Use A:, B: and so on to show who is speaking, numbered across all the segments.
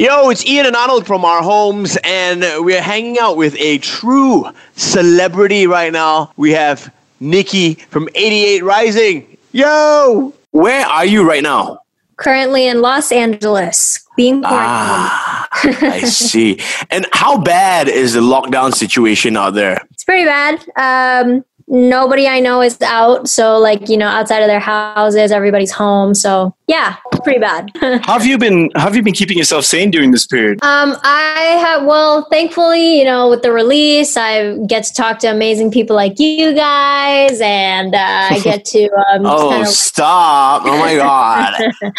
A: Yo, it's Ian and Arnold from our homes, and we're hanging out with a true celebrity right now. We have Niki from 88 Rising. Yo! Where are you right now?
B: Currently in Los Angeles, being quarantined.
A: Ah, I see. And how bad is the lockdown situation out there?
B: It's pretty bad. Um, nobody I know is out. So, like, you know, outside of their houses, everybody's home. So, yeah, pretty bad.
C: Have you been? Have you been keeping yourself sane during this period?
B: Um, I have, well, thankfully, you know, with the release, I get to talk to amazing people like you guys, and uh, I get to. Um,
A: Oh,
B: kind of,
A: stop. Oh my God.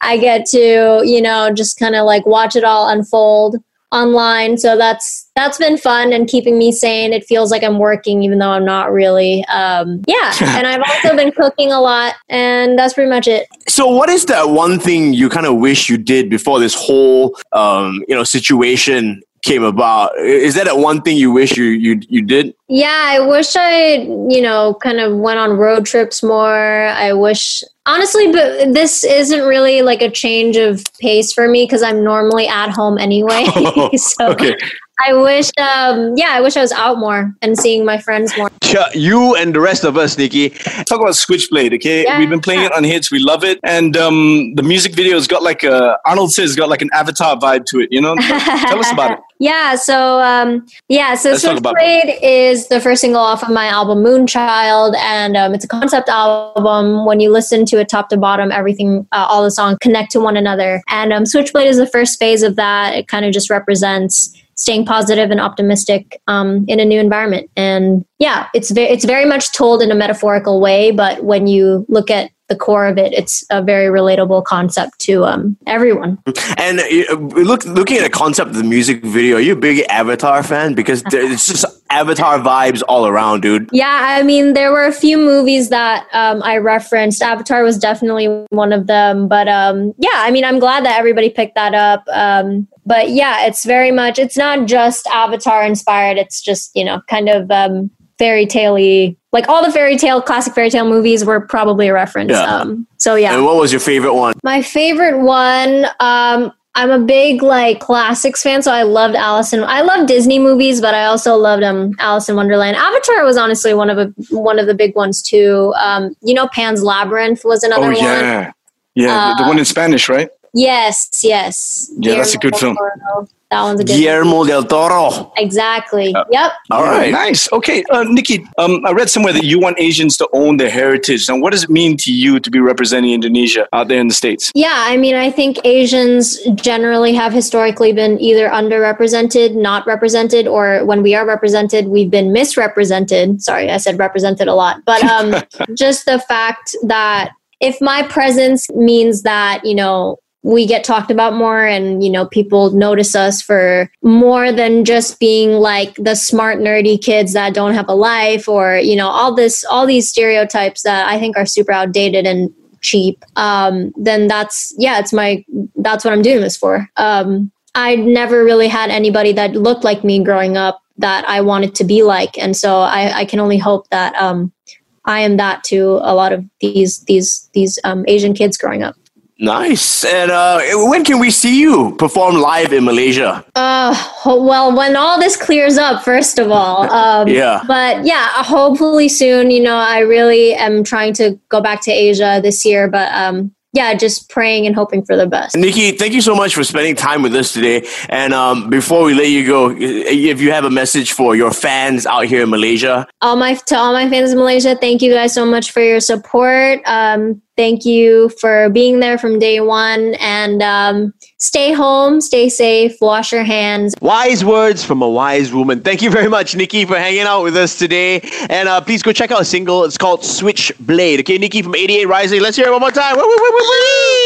B: I get to, you know, just kind of like watch it all unfold online. So that's that's been fun and keeping me sane. It feels like I'm working, even though I'm not really. Um, yeah, and I've also been cooking a lot, and that's pretty much it.
A: So, what is that one thing you kind of wish you did before this whole, um, you know, situation came about? Is that one thing you wish you you you did?
B: Yeah, I wish I, you know, kind of went on road trips more. I wish, honestly, but this isn't really like a change of pace for me because I'm normally at home anyway. so
C: okay.
B: I wish, um, yeah, I wish I was out more and seeing my friends more.
A: You and the rest of us, Niki.
C: Talk about Switchblade, okay?
B: Yeah.
C: We've been playing it on Hitz. We love it, and um, the music video's got like a Arnold says got like an Avatar vibe to it. You know, tell us about it.
B: Yeah, so um, yeah, so
C: Let's
B: Switchblade is the first single off of my album Moonchild, and um, it's a concept album. When you listen to it top to bottom, everything, uh, all the songs connect to one another. And um, Switchblade is the first phase of that. It kind of just represents staying positive and optimistic um, in a new environment. And yeah, it's it's very much told in a metaphorical way, but when you look at the core of it, it's a very relatable concept to um, everyone.
A: And uh, look, looking at the concept of the music video, are you a big Avatar fan? Because there- it's just Avatar vibes all around, dude.
B: Yeah, I mean, there were a few movies that um, I referenced. Avatar was definitely one of them. But um, yeah, I mean, I'm glad that everybody picked that up. Um, but yeah, it's very much, it's not just Avatar inspired. It's just, you know, kind of um, fairy tale like all the fairy tale, classic fairy tale movies were probably a reference.
A: Yeah.
B: Um, so yeah.
A: And what was your favorite one?
B: My favorite one, um, I'm a big like classics fan, so I loved Alice in I love Disney movies, but I also loved um Alice in Wonderland. Avatar was honestly one of a, one of the big ones too. Um, you know, Pan's Labyrinth was another
C: Oh
B: one.
C: yeah, yeah, the, the one in Spanish, right?
B: Yes, yes.
C: Yeah, that's a good film.
B: Guillermo. That one's a good.
A: Guillermo del Toro.
B: Exactly. yep.
A: All right.
C: Nice. Okay, uh, Niki, um, I read somewhere that you want Asians to own their heritage. Now, what does it mean to you to be representing Indonesia out there in the states?
B: Yeah, I mean, I think Asians generally have historically been either underrepresented, not represented, or when we are represented, we've been misrepresented. Sorry, I said represented a lot, but um, just the fact that if my presence means that, you know, we get talked about more and you know people notice us for more than just being like the smart nerdy kids that don't have a life or you know all this all these stereotypes that i think are super outdated and cheap. Um then that's yeah it's my that's what i'm doing this for. Um i never really had anybody that looked like me growing up that i wanted to be like. And so i i can only hope that um i am that to a lot of these these these um asian kids growing up
A: Nice. And uh, when can we see you perform live in Malaysia?
B: Uh, well, when all this clears up, first of all. Um,
A: Yeah.
B: But yeah, hopefully soon. You know, I really am trying to go back to Asia this year, but um, yeah, just praying and hoping for the best.
A: Niki, thank you so much for spending time with us today. And um, before we let you go, if you have a message for your fans out here in Malaysia,
B: All my to all my fans in Malaysia, thank you guys so much for your support. Um, thank you for being there from day one, and um, stay home, stay safe, wash your hands.
A: wise words from a wise woman. Thank you very much, Niki, for hanging out with us today. And uh, please go check out a single. It's called Switchblade. Okay, Niki from 88 Rising. Let's hear it one more time. Woo, woo, woo.